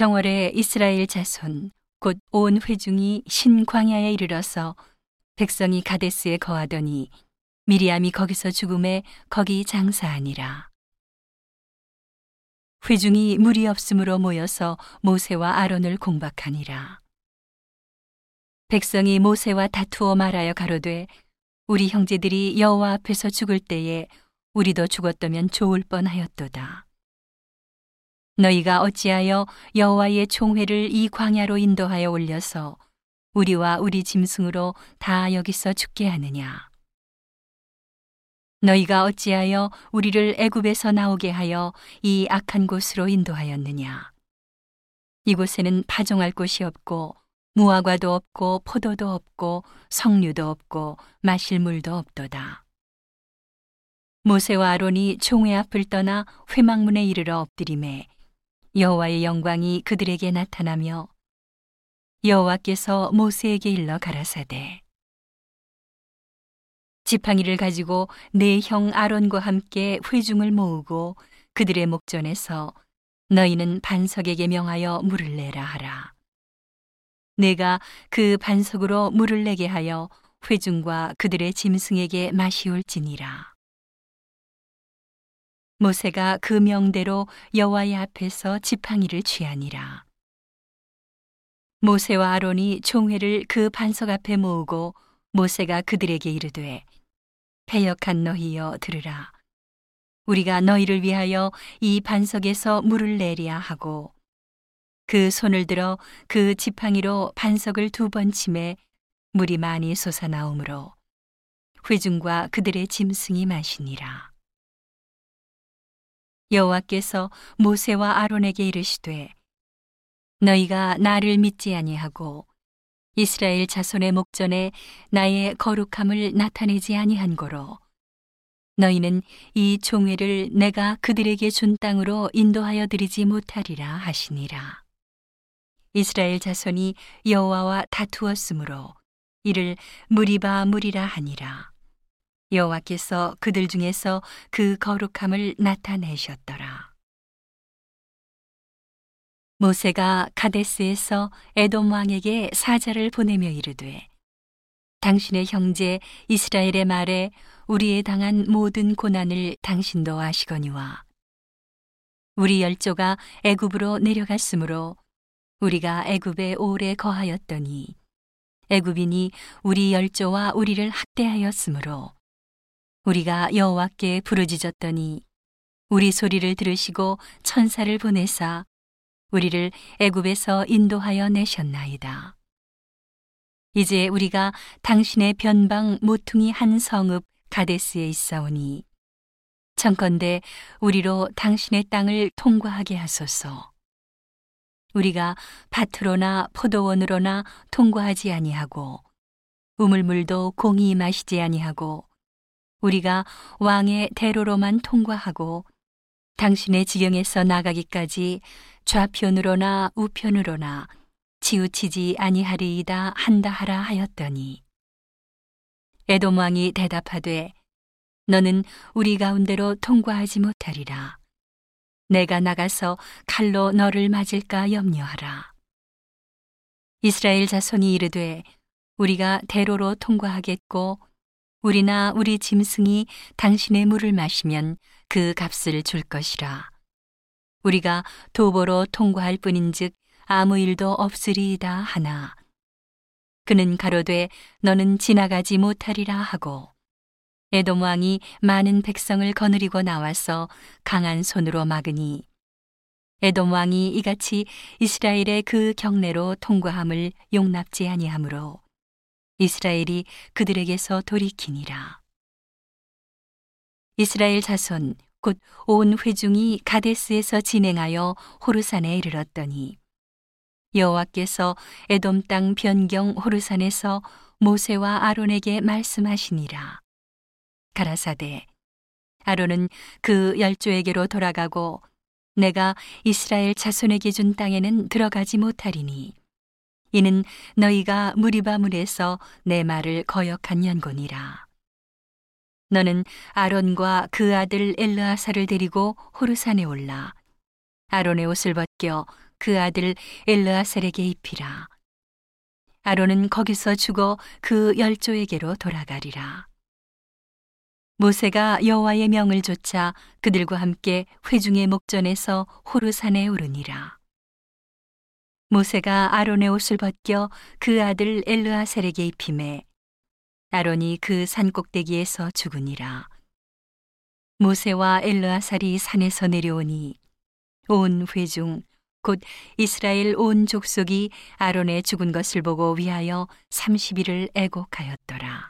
정월에 이스라엘 자손 곧 온 회중이 신광야에 이르러서 백성이 가데스에 거하더니 미리암이 거기서 죽음에 거기 장사하니라. 회중이 물이 없으므로 모여서 모세와 아론을 공박하니라. 백성이 모세와 다투어 말하여 가로되 우리 형제들이 여호와 앞에서 죽을 때에 우리도 죽었다면 좋을 뻔하였도다. 너희가 어찌하여 여호와의 총회를 이 광야로 인도하여 올려서 우리와 우리 짐승으로 다 여기서 죽게 하느냐? 너희가 어찌하여 우리를 애굽에서 나오게 하여 이 악한 곳으로 인도하였느냐? 이곳에는 파종할 곳이 없고 무화과도 없고 포도도 없고 석류도 없고 마실 물도 없도다. 모세와 아론이 총회 앞을 떠나 회막문에 이르러 엎드림에 여호와의 영광이 그들에게 나타나며 여호와께서 모세에게 일러 가라사대 지팡이를 가지고 내형 아론과 함께 회중을 모으고 그들의 목전에서 너희는 반석에게 명하여 물을 내라 하라. 내가 그 반석으로 물을 내게 하여 회중과 그들의 짐승에게 마시올지니라. 모세가 그 명대로 여호와의 앞에서 지팡이를 취하니라. 모세와 아론이 총회를 그 반석 앞에 모으고 모세가 그들에게 이르되 패역한 너희여 들으라. 우리가 너희를 위하여 이 반석에서 물을 내리야 하고 그 손을 들어 그 지팡이로 반석을 두번 침에 물이 많이 솟아나오므로 회중과 그들의 짐승이 마시니라. 여호와께서 모세와 아론에게 이르시되 너희가 나를 믿지 아니하고 이스라엘 자손의 목전에 나의 거룩함을 나타내지 아니한 거로 너희는 이 종회를 내가 그들에게 준 땅으로 인도하여 드리지 못하리라 하시니라. 이스라엘 자손이 여호와와 다투었으므로 이를 무리바 무리라 하니라 여호와께서 그들 중에서 그 거룩함을 나타내셨더라. 모세가 가데스에서 에돔 왕에게 사자를 보내며 이르되 당신의 형제 이스라엘의 말에 우리에 당한 모든 고난을 당신도 아시거니와 우리 열조가 애굽으로 내려갔으므로 우리가 애굽에 오래 거하였더니 애굽인이 우리 열조와 우리를 학대하였으므로 우리가 여호와께 부르짖었더니 우리 소리를 들으시고 천사를 보내사 우리를 애굽에서 인도하여 내셨나이다. 이제 우리가 당신의 변방 모퉁이 한 성읍 가데스에 있사오니 청컨대 우리로 당신의 땅을 통과하게 하소서. 우리가 밭으로나 포도원으로나 통과하지 아니하고 우물물도 공히 마시지 아니하고 우리가 왕의 대로로만 통과하고 당신의 지경에서 나가기까지 좌편으로나 우편으로나 치우치지 아니하리이다 한다 하라 하였더니 에돔 왕이 대답하되 너는 우리 가운데로 통과하지 못하리라. 내가 나가서 칼로 너를 맞을까 염려하라. 이스라엘 자손이 이르되 우리가 대로로 통과하겠고 우리나 우리 짐승이 당신의 물을 마시면 그 값을 줄 것이라. 우리가 도보로 통과할 뿐인즉 아무 일도 없으리이다 하나. 그는 가로되 너는 지나가지 못하리라 하고 에돔 왕이 많은 백성을 거느리고 나와서 강한 손으로 막으니 에돔 왕이 이같이 이스라엘의 그 경내로 통과함을 용납지 아니하므로 이스라엘이 그들에게서 돌이키니라. 이스라엘 자손 곧 온 회중이 가데스에서 진행하여 호르산에 이르렀더니 여호와께서 에돔 땅 변경 호르산에서 모세와 아론에게 말씀하시니라. 가라사대 아론은 그 열조에게로 돌아가고 내가 이스라엘 자손에게 준 땅에는 들어가지 못하리니 이는 너희가 무리바 물에서 내 말을 거역한 연곤이라. 너는 아론과 그 아들 엘르아사를 데리고 호르산에 올라 아론의 옷을 벗겨 그 아들 엘르아셀에게 입히라. 아론은 거기서 죽어 그 열조에게로 돌아가리라. 모세가 여호와의 명을 좇아 그들과 함께 회중의 목전에서 호르산에 오르니라. 모세가 아론의 옷을 벗겨 그 아들 엘르아셀에게 입힘에 아론이 그 산 꼭대기에서 죽으니라. 모세와 엘르아살이 산에서 내려오니 온 회중 곧 이스라엘 온 족속이 아론의 죽은 것을 보고 위하여 30일을 애곡하였더라.